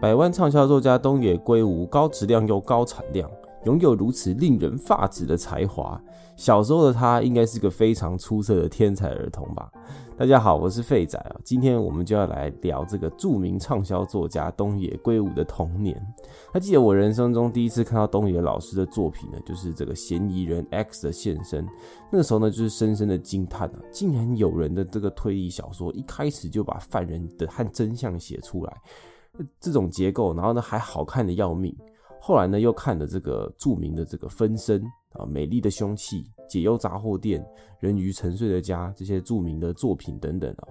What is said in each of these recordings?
百万畅销作家东野圭吾，高质量又高产量，拥有如此令人发指的才华。小时候的他应该是个非常出色的天才儿童吧？大家好，我是费仔啊，今天我们就要来聊这个著名畅销作家东野圭吾的童年。还记得我人生中第一次看到东野老师的作品呢，就是这个嫌疑人 X 的现身。那个时候呢，就是深深的惊叹啊，竟然有人的这个推理小说一开始就把犯人的和真相写出来。这种结构，然后呢还好看的要命。后来呢又看了这个著名的这个分身啊，美丽的凶器。解忧杂货店、人鱼沉睡的家这些著名的作品等等啊，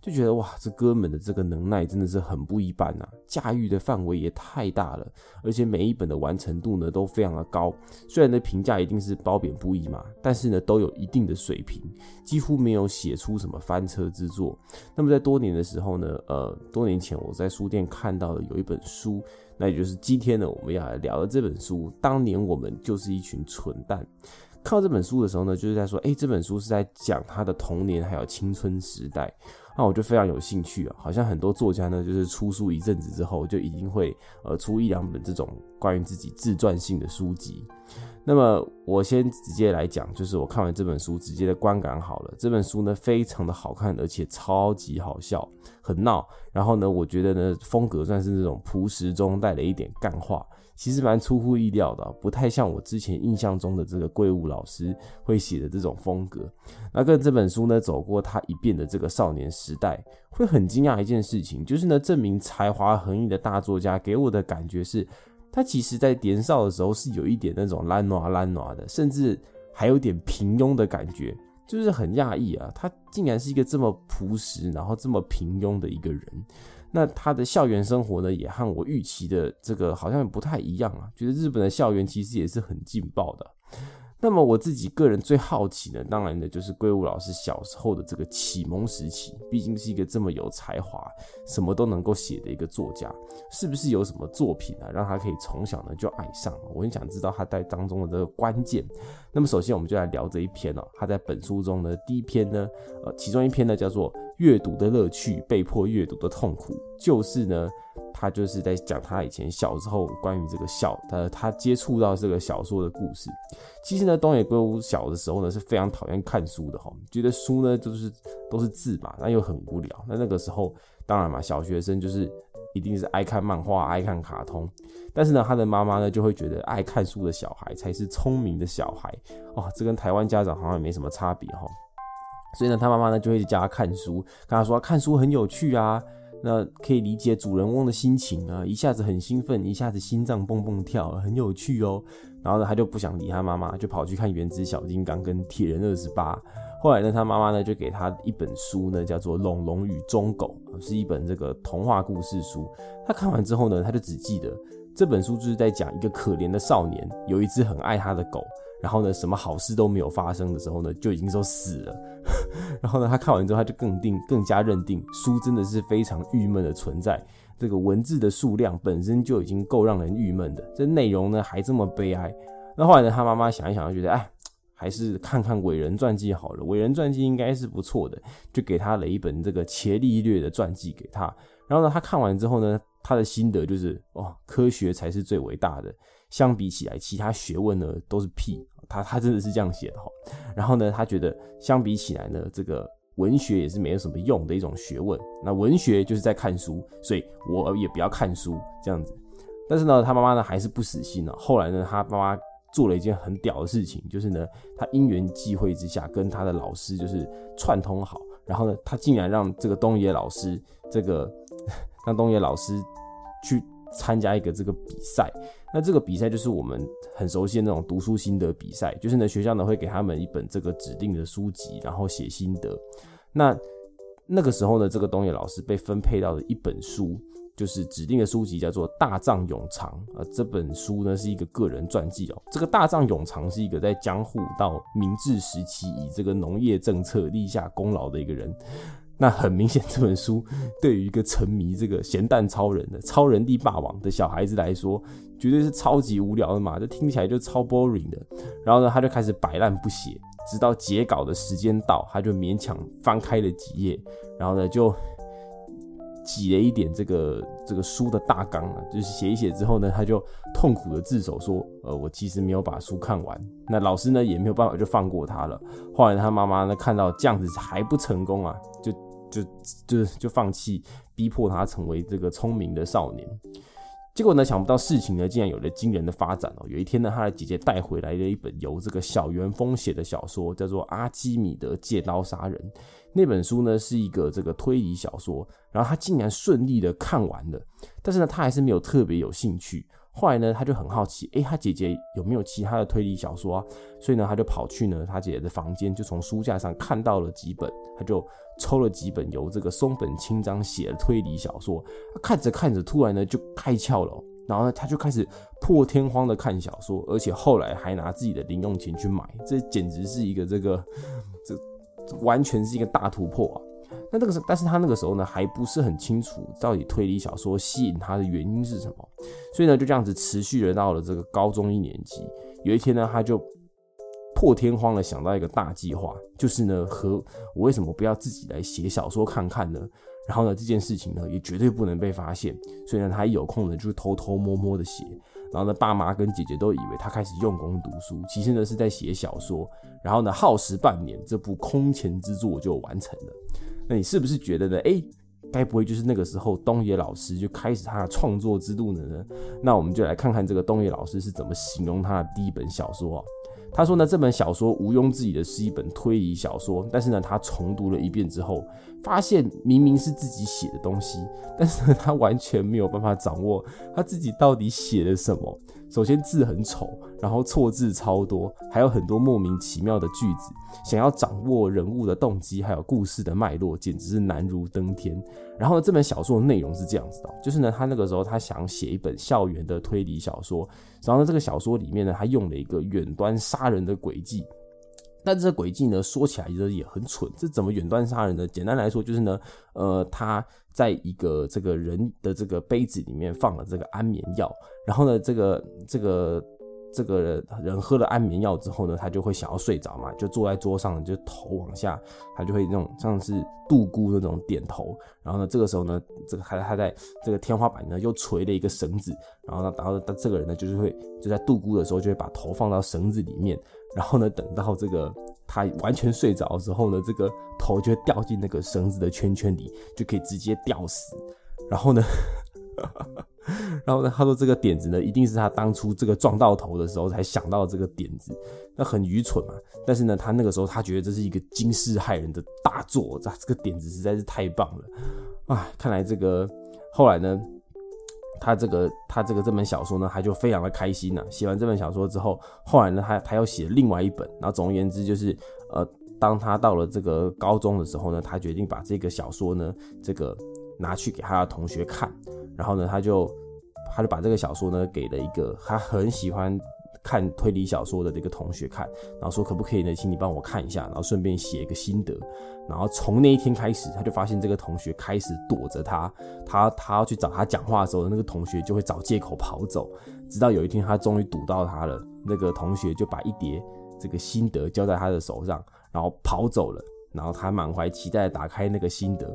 就觉得哇，这哥们的这个能耐真的是很不一般呐，驾驭的范围也太大了，而且每一本的完成度呢都非常的高。虽然呢评价一定是褒贬不一嘛，但是呢都有一定的水平，几乎没有写出什么翻车之作。那么在多年的时候呢，呃，多年前我在书店看到了有一本书，那也就是今天呢我们要来聊的这本书。当年我们就是一群蠢蛋。看到这本书的时候呢，就是在说，哎，这本书是在讲他的童年还有青春时代，那我就非常有兴趣啊。好像很多作家呢，就是出书一阵子之后，就已经会呃出一两本这种关于自己自传性的书籍。那么我先直接来讲，就是我看完这本书直接的观感好了。这本书呢非常的好看，而且超级好笑，很闹。然后呢，我觉得呢风格算是那种朴实中带了一点干话。其实蛮出乎意料的，不太像我之前印象中的这个贵物老师会写的这种风格。那跟这本书呢走过他一遍的这个少年时代，会很惊讶一件事情，就是呢证明才华横溢的大作家给我的感觉是，他其实在年少的时候是有一点那种懒惰懒惰的，甚至还有点平庸的感觉，就是很讶异啊，他竟然是一个这么朴实，然后这么平庸的一个人。那他的校园生活呢，也和我预期的这个好像不太一样啊。觉得日本的校园其实也是很劲爆的。那么我自己个人最好奇的，当然呢，就是龟吾老师小时候的这个启蒙时期。毕竟是一个这么有才华、什么都能够写的一个作家，是不是有什么作品啊，让他可以从小呢就爱上？我很想知道他在当中的这个关键。那么首先我们就来聊这一篇哦。他在本书中呢，第一篇呢，呃，其中一篇呢叫做《阅读的乐趣，被迫阅读的痛苦》，就是呢。他就是在讲他以前小时候关于这个小呃他接触到这个小说的故事。其实呢，东野圭吾小的时候呢是非常讨厌看书的哈，觉得书呢就是都是字嘛，那又很无聊。那那个时候当然嘛，小学生就是一定是爱看漫画、爱看卡通。但是呢，他的妈妈呢就会觉得爱看书的小孩才是聪明的小孩哦，这跟台湾家长好像也没什么差别哈。所以呢，他妈妈呢就会教他看书，跟他说看书很有趣啊。那可以理解主人翁的心情啊，一下子很兴奋，一下子心脏蹦蹦跳，很有趣哦。然后呢，他就不想理他妈妈，就跑去看《原子小金刚》跟《铁人二十八》。后来呢，他妈妈呢就给他一本书呢，叫做《龙龙与忠狗》，是一本这个童话故事书。他看完之后呢，他就只记得这本书就是在讲一个可怜的少年，有一只很爱他的狗。然后呢，什么好事都没有发生的时候呢，就已经说死了。然后呢，他看完之后，他就更定、更加认定书真的是非常郁闷的存在。这个文字的数量本身就已经够让人郁闷的，这内容呢还这么悲哀。那后来呢，他妈妈想一想，就觉得哎，还是看看伟人传记好了。伟人传记应该是不错的，就给他了一本这个伽利略的传记给他。然后呢，他看完之后呢，他的心得就是哦，科学才是最伟大的。相比起来，其他学问呢都是屁。他他真的是这样写的哈。然后呢，他觉得相比起来呢，这个文学也是没有什么用的一种学问。那文学就是在看书，所以我也不要看书这样子。但是呢，他妈妈呢还是不死心呢。后来呢，他妈妈做了一件很屌的事情，就是呢，他因缘际会之下跟他的老师就是串通好，然后呢，他竟然让这个东野老师这个 让东野老师去。参加一个这个比赛，那这个比赛就是我们很熟悉的那种读书心得比赛，就是呢学校呢会给他们一本这个指定的书籍，然后写心得。那那个时候呢，这个东野老师被分配到的一本书，就是指定的书籍，叫做《大藏永长》啊。这本书呢是一个个人传记哦。这个大藏永长是一个在江户到明治时期以这个农业政策立下功劳的一个人。那很明显，这本书对于一个沉迷这个咸蛋超人的超人力霸王的小孩子来说，绝对是超级无聊的嘛，这听起来就超 boring 的。然后呢，他就开始摆烂不写，直到截稿的时间到，他就勉强翻开了几页，然后呢就挤了一点这个这个书的大纲啊，就是写一写之后呢，他就痛苦的自首说，呃，我其实没有把书看完。那老师呢也没有办法就放过他了。后来他妈妈呢看到这样子还不成功啊，就就就就放弃，逼迫他成为这个聪明的少年。结果呢，想不到事情呢竟然有了惊人的发展哦。有一天呢，他的姐姐带回来了一本由这个小元丰写的小说，叫做《阿基米德借刀杀人》。那本书呢是一个这个推理小说，然后他竟然顺利的看完了，但是呢，他还是没有特别有兴趣。后来呢，他就很好奇，诶，他姐姐有没有其他的推理小说啊？所以呢，他就跑去呢他姐姐的房间，就从书架上看到了几本，他就抽了几本由这个松本清张写的推理小说。看着看着，突然呢就开窍了，然后呢他就开始破天荒的看小说，而且后来还拿自己的零用钱去买，这简直是一个这个这完全是一个大突破啊！那那个时，但是他那个时候呢，还不是很清楚到底推理小说吸引他的原因是什么，所以呢，就这样子持续的到了这个高中一年级。有一天呢，他就破天荒的想到一个大计划，就是呢，和我为什么不要自己来写小说看看呢？然后呢，这件事情呢，也绝对不能被发现。所以呢，他一有空呢，就偷偷摸摸的写。然后呢，爸妈跟姐姐都以为他开始用功读书，其实呢是在写小说。然后呢，耗时半年，这部空前之作就完成了。那你是不是觉得呢？哎，该不会就是那个时候东野老师就开始他的创作之路了呢？那我们就来看看这个东野老师是怎么形容他的第一本小说。他说呢，这本小说毋庸置疑的是一本推理小说，但是呢，他重读了一遍之后，发现明明是自己写的东西，但是，他完全没有办法掌握他自己到底写了什么。首先字很丑，然后错字超多，还有很多莫名其妙的句子。想要掌握人物的动机，还有故事的脉络，简直是难如登天。然后呢，这本小说的内容是这样子的，就是呢，他那个时候他想写一本校园的推理小说，然后呢，这个小说里面呢，他用了一个远端杀人的轨迹。但这轨迹呢，说起来也也很蠢。这怎么远端杀人呢？简单来说就是呢，呃，他在一个这个人的这个杯子里面放了这个安眠药，然后呢，这个这个这个人喝了安眠药之后呢，他就会想要睡着嘛，就坐在桌上，就头往下，他就会那种像是杜姑那种点头。然后呢，这个时候呢，这个他他在这个天花板呢又垂了一个绳子，然后呢，然后他这个人呢就是会就在杜姑的时候就会把头放到绳子里面。然后呢，等到这个他完全睡着的时候呢，这个头就会掉进那个绳子的圈圈里，就可以直接吊死。然后呢，然后呢，他说这个点子呢，一定是他当初这个撞到头的时候才想到这个点子，那很愚蠢嘛。但是呢，他那个时候他觉得这是一个惊世骇人的大作，这这个点子实在是太棒了啊！看来这个后来呢。他这个他这个这本小说呢，他就非常的开心呐。写完这本小说之后，后来呢，他他又写另外一本。然后总而言之，就是呃，当他到了这个高中的时候呢，他决定把这个小说呢，这个拿去给他的同学看。然后呢，他就他就把这个小说呢，给了一个他很喜欢。看推理小说的这个同学看，然后说可不可以呢，请你帮我看一下，然后顺便写一个心得。然后从那一天开始，他就发现这个同学开始躲着他，他他要去找他讲话的时候，那个同学就会找借口跑走。直到有一天，他终于堵到他了，那个同学就把一叠这个心得交在他的手上，然后跑走了。然后他满怀期待打开那个心得，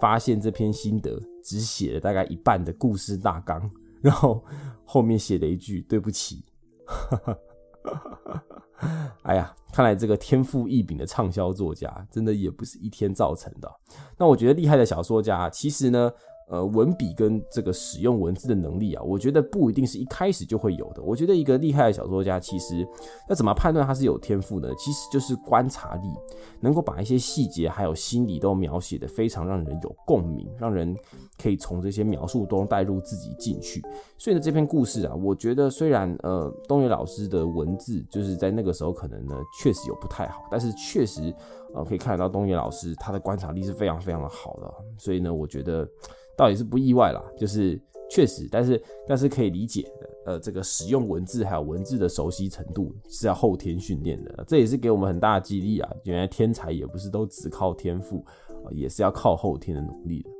发现这篇心得只写了大概一半的故事大纲，然后后面写了一句对不起。哎呀，看来这个天赋异禀的畅销作家，真的也不是一天造成的。那我觉得厉害的小说家，其实呢。呃，文笔跟这个使用文字的能力啊，我觉得不一定是一开始就会有的。我觉得一个厉害的小说家，其实要怎么判断他是有天赋呢？其实就是观察力，能够把一些细节还有心理都描写的非常让人有共鸣，让人可以从这些描述中带入自己进去。所以呢，这篇故事啊，我觉得虽然呃东野老师的文字就是在那个时候可能呢确实有不太好，但是确实呃可以看得到东野老师他的观察力是非常非常的好的。所以呢，我觉得。倒也是不意外啦，就是确实，但是但是可以理解，呃，这个使用文字还有文字的熟悉程度是要后天训练的，这也是给我们很大的激励啊。原来天才也不是都只靠天赋，也是要靠后天的努力的。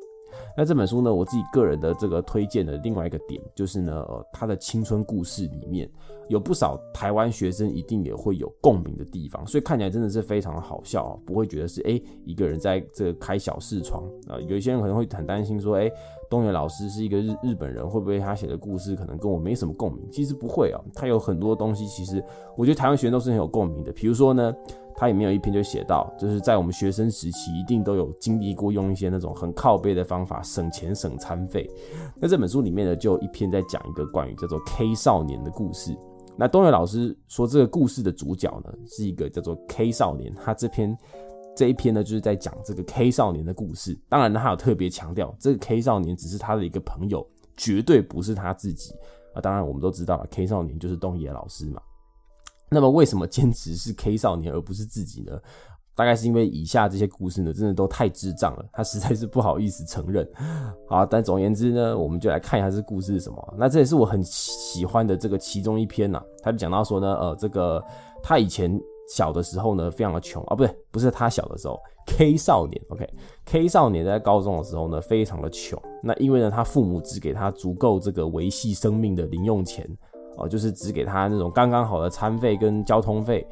那这本书呢，我自己个人的这个推荐的另外一个点就是呢，呃，他的青春故事里面有不少台湾学生一定也会有共鸣的地方，所以看起来真的是非常的好笑啊，不会觉得是哎一个人在这开小视窗啊。有一些人可能会很担心说，哎，东野老师是一个日日本人，会不会他写的故事可能跟我没什么共鸣？其实不会啊，他有很多东西，其实我觉得台湾学生都是很有共鸣的。比如说呢。他里面有一篇就写到，就是在我们学生时期，一定都有经历过用一些那种很靠背的方法省钱省餐费。那这本书里面呢，就有一篇在讲一个关于叫做 K 少年的故事。那东野老师说，这个故事的主角呢，是一个叫做 K 少年。他这篇这一篇呢，就是在讲这个 K 少年的故事。当然呢，他有特别强调，这个 K 少年只是他的一个朋友，绝对不是他自己啊。当然，我们都知道了，K 少年就是东野老师嘛。那么为什么坚持是 K 少年而不是自己呢？大概是因为以下这些故事呢，真的都太智障了，他实在是不好意思承认。好，但总言之呢，我们就来看一下这故事是什么。那这也是我很喜欢的这个其中一篇呐。他就讲到说呢，呃，这个他以前小的时候呢，非常的穷啊，不对，不是他小的时候，K 少年，OK，K 少年在高中的时候呢，非常的穷。那因为呢，他父母只给他足够这个维系生命的零用钱。哦，就是只给他那种刚刚好的餐费跟交通费，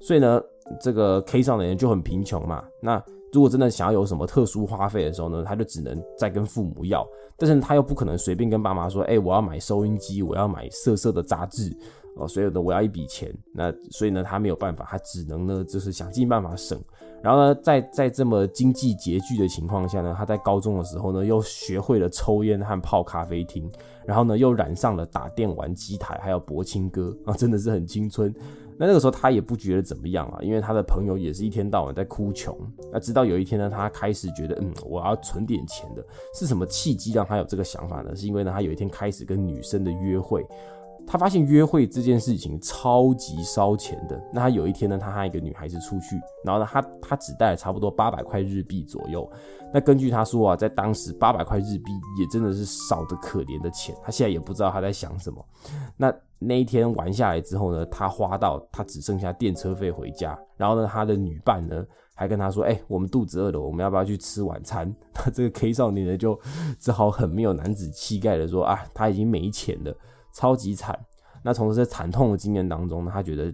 所以呢，这个 K 上的人就很贫穷嘛。那如果真的想要有什么特殊花费的时候呢，他就只能再跟父母要，但是他又不可能随便跟爸妈说，哎，我要买收音机，我要买色色的杂志，哦，所以呢，我要一笔钱。那所以呢，他没有办法，他只能呢，就是想尽办法省。然后呢，在在这么经济拮据的情况下呢，他在高中的时候呢，又学会了抽烟和泡咖啡厅，然后呢，又染上了打电玩机台，还有博青歌啊，真的是很青春。那那个时候他也不觉得怎么样啊，因为他的朋友也是一天到晚在哭穷。那直到有一天呢，他开始觉得，嗯，我要存点钱的。是什么契机让他有这个想法呢？是因为呢，他有一天开始跟女生的约会。他发现约会这件事情超级烧钱的。那他有一天呢，他和一个女孩子出去，然后呢，他他只带了差不多八百块日币左右。那根据他说啊，在当时八百块日币也真的是少得可怜的钱。他现在也不知道他在想什么。那那一天玩下来之后呢，他花到他只剩下电车费回家。然后呢，他的女伴呢还跟他说：“哎，我们肚子饿了，我们要不要去吃晚餐？”他这个 K 少年呢就只好很没有男子气概的说：“啊，他已经没钱了。”超级惨，那从这惨痛的经验当中呢，他觉得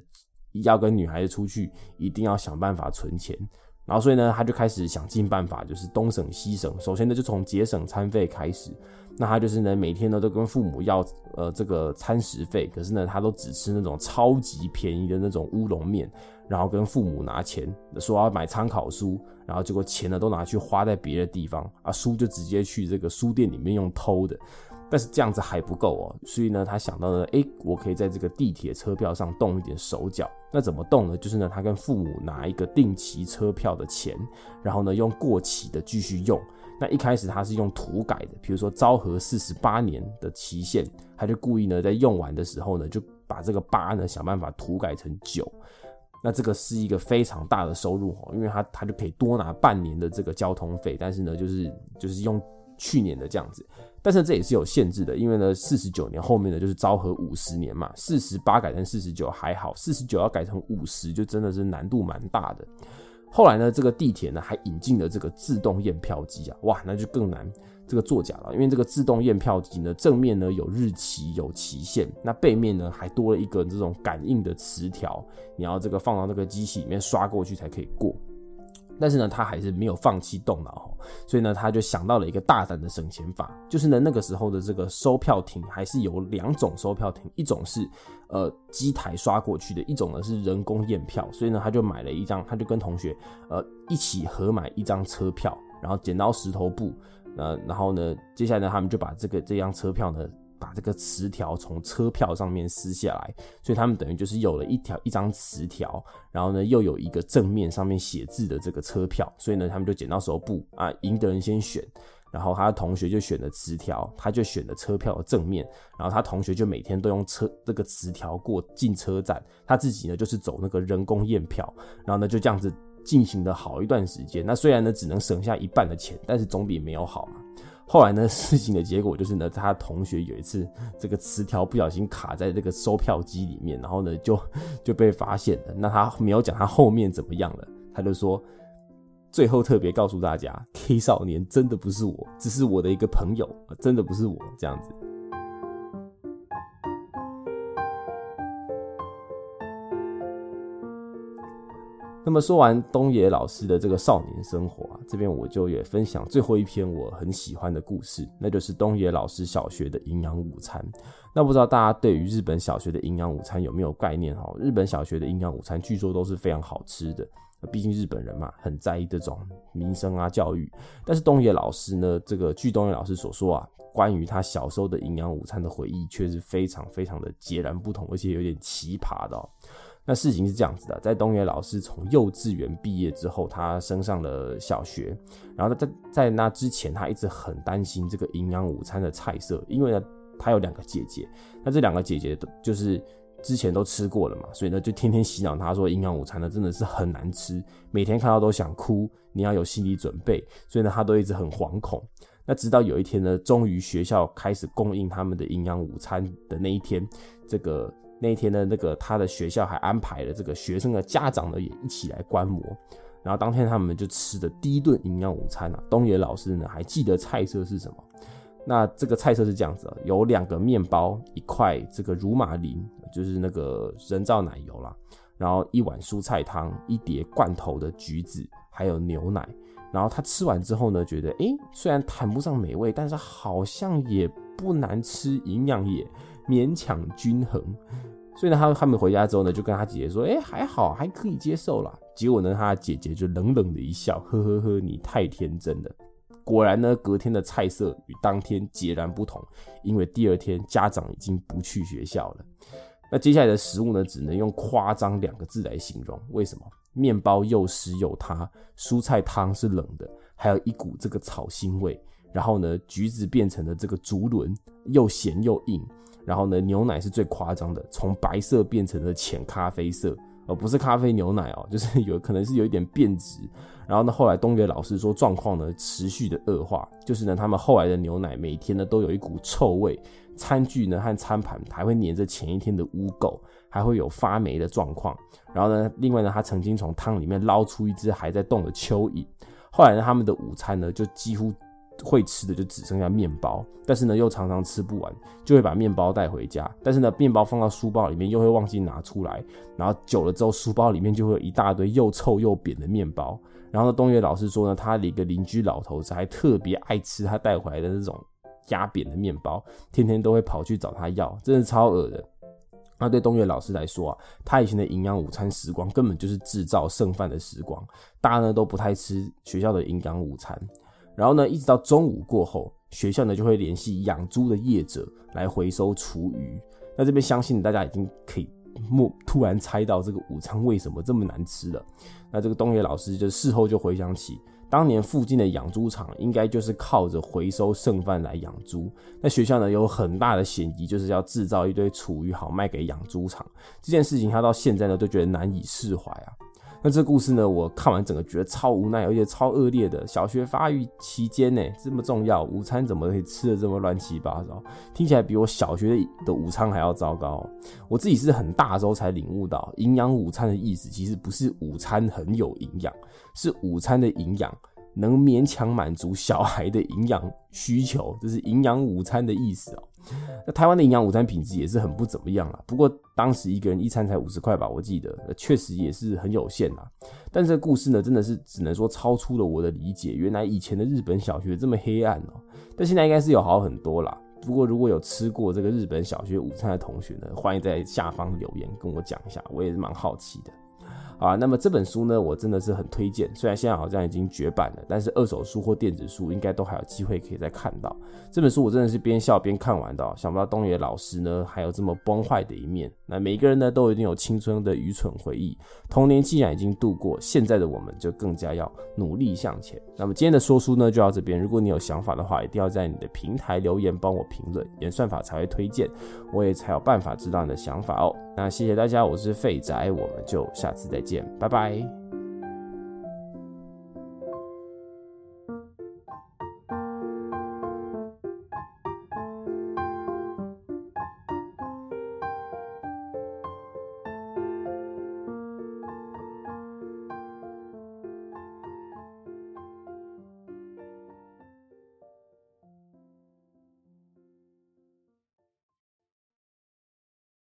要跟女孩子出去，一定要想办法存钱，然后所以呢，他就开始想尽办法，就是东省西省。首先呢，就从节省餐费开始。那他就是呢，每天呢都跟父母要呃这个餐食费，可是呢，他都只吃那种超级便宜的那种乌龙面，然后跟父母拿钱说要买参考书，然后结果钱呢都拿去花在别的地方啊，书就直接去这个书店里面用偷的。但是这样子还不够哦，所以呢，他想到了，哎，我可以在这个地铁车票上动一点手脚。那怎么动呢？就是呢，他跟父母拿一个定期车票的钱，然后呢，用过期的继续用。那一开始他是用涂改的，比如说昭和四十八年的期限，他就故意呢，在用完的时候呢，就把这个八呢想办法涂改成九。那这个是一个非常大的收入哦，因为他他就可以多拿半年的这个交通费，但是呢，就是就是用去年的这样子。但是这也是有限制的，因为呢，四十九年后面的就是昭和五十年嘛，四十八改成四十九还好，四十九要改成五十就真的是难度蛮大的。后来呢，这个地铁呢还引进了这个自动验票机啊，哇，那就更难这个作假了，因为这个自动验票机呢，正面呢有日期有期限，那背面呢还多了一个这种感应的磁条，你要这个放到那个机器里面刷过去才可以过。但是呢，他还是没有放弃动脑，所以呢，他就想到了一个大胆的省钱法，就是呢，那个时候的这个收票亭还是有两种收票亭，一种是呃机台刷过去的，一种呢是人工验票，所以呢，他就买了一张，他就跟同学呃一起合买一张车票，然后剪刀石头布，呃，然后呢，接下来呢，他们就把这个这张车票呢。把这个磁条从车票上面撕下来，所以他们等于就是有了一条一张磁条，然后呢又有一个正面上面写字的这个车票，所以呢他们就剪刀手布啊，赢的人先选，然后他的同学就选了磁条，他就选了车票的正面，然后他同学就每天都用车这个磁条过进车站，他自己呢就是走那个人工验票，然后呢就这样子进行了好一段时间。那虽然呢只能省下一半的钱，但是总比没有好嘛。后来呢，事情的结果就是呢，他同学有一次这个磁条不小心卡在这个收票机里面，然后呢就 就被发现了。那他没有讲他后面怎么样了，他就说最后特别告诉大家，K 少年真的不是我，只是我的一个朋友，真的不是我这样子。那么说完东野老师的这个少年生活啊，这边我就也分享最后一篇我很喜欢的故事，那就是东野老师小学的营养午餐。那不知道大家对于日本小学的营养午餐有没有概念哈？日本小学的营养午餐据说都是非常好吃的，毕竟日本人嘛很在意这种民生啊教育。但是东野老师呢，这个据东野老师所说啊，关于他小时候的营养午餐的回忆却是非常非常的截然不同，而且有点奇葩的。那事情是这样子的，在东野老师从幼稚园毕业之后，他升上了小学，然后在在那之前，他一直很担心这个营养午餐的菜色，因为呢，他有两个姐姐，那这两个姐姐都就是之前都吃过了嘛，所以呢，就天天洗脑他说营养午餐呢真的是很难吃，每天看到都想哭，你要有心理准备，所以呢，他都一直很惶恐。那直到有一天呢，终于学校开始供应他们的营养午餐的那一天，这个。那天呢，那个他的学校还安排了这个学生的家长呢也一起来观摩，然后当天他们就吃的第一顿营养午餐啊，东野老师呢还记得菜色是什么？那这个菜色是这样子，有两个面包，一块这个乳马林，就是那个人造奶油啦，然后一碗蔬菜汤，一碟罐头的橘子，还有牛奶。然后他吃完之后呢，觉得诶，虽然谈不上美味，但是好像也不难吃，营养也。勉强均衡，所以呢，他他们回家之后呢，就跟他姐姐说：“哎，还好，还可以接受啦。”结果呢，他姐姐就冷冷的一笑：“呵呵呵，你太天真了。”果然呢，隔天的菜色与当天截然不同，因为第二天家长已经不去学校了。那接下来的食物呢，只能用夸张两个字来形容。为什么？面包又湿又塌，蔬菜汤是冷的，还有一股这个草腥味。然后呢，橘子变成了这个竹轮，又咸又硬。然后呢，牛奶是最夸张的，从白色变成了浅咖啡色，而不是咖啡牛奶哦，就是有可能是有一点变质。然后呢，后来东野老师说状况呢持续的恶化，就是呢他们后来的牛奶每天呢都有一股臭味，餐具呢和餐盘还会粘着前一天的污垢，还会有发霉的状况。然后呢，另外呢他曾经从汤里面捞出一只还在动的蚯蚓。后来呢他们的午餐呢就几乎。会吃的就只剩下面包，但是呢又常常吃不完，就会把面包带回家。但是呢面包放到书包里面又会忘记拿出来，然后久了之后书包里面就会有一大堆又臭又扁的面包。然后呢东岳老师说呢，他的一个邻居老头子还特别爱吃他带回来的那种压扁的面包，天天都会跑去找他要，真的超恶的。那对东岳老师来说啊，他以前的营养午餐时光根本就是制造剩饭的时光，大家呢都不太吃学校的营养午餐。然后呢，一直到中午过后，学校呢就会联系养猪的业者来回收厨余。那这边相信大家已经可以莫突然猜到这个午餐为什么这么难吃了。那这个东野老师就事后就回想起，当年附近的养猪场应该就是靠着回收剩饭来养猪。那学校呢有很大的嫌疑，就是要制造一堆厨余好卖给养猪场。这件事情他到现在呢都觉得难以释怀啊。那这故事呢？我看完整个觉得超无奈，而且超恶劣的。小学发育期间呢，这么重要，午餐怎么可以吃的这么乱七八糟？听起来比我小学的午餐还要糟糕。我自己是很大时候才领悟到，营养午餐的意思其实不是午餐很有营养，是午餐的营养。能勉强满足小孩的营养需求，这是营养午餐的意思哦。那台湾的营养午餐品质也是很不怎么样啊。不过当时一个人一餐才五十块吧，我记得，确实也是很有限啊。但这个故事呢，真的是只能说超出了我的理解。原来以前的日本小学这么黑暗哦，但现在应该是有好很多啦。不过如果有吃过这个日本小学午餐的同学呢，欢迎在下方留言跟我讲一下，我也是蛮好奇的。啊，那么这本书呢，我真的是很推荐。虽然现在好像已经绝版了，但是二手书或电子书应该都还有机会可以再看到。这本书我真的是边笑边看完的。想不到东野老师呢，还有这么崩坏的一面。那每个人呢，都一定有青春的愚蠢回忆。童年既然已经度过，现在的我们就更加要努力向前。那么今天的说书呢，就到这边。如果你有想法的话，一定要在你的平台留言帮我评论，演算法才会推荐，我也才有办法知道你的想法哦。那谢谢大家，我是废宅，我们就下次再见，拜拜。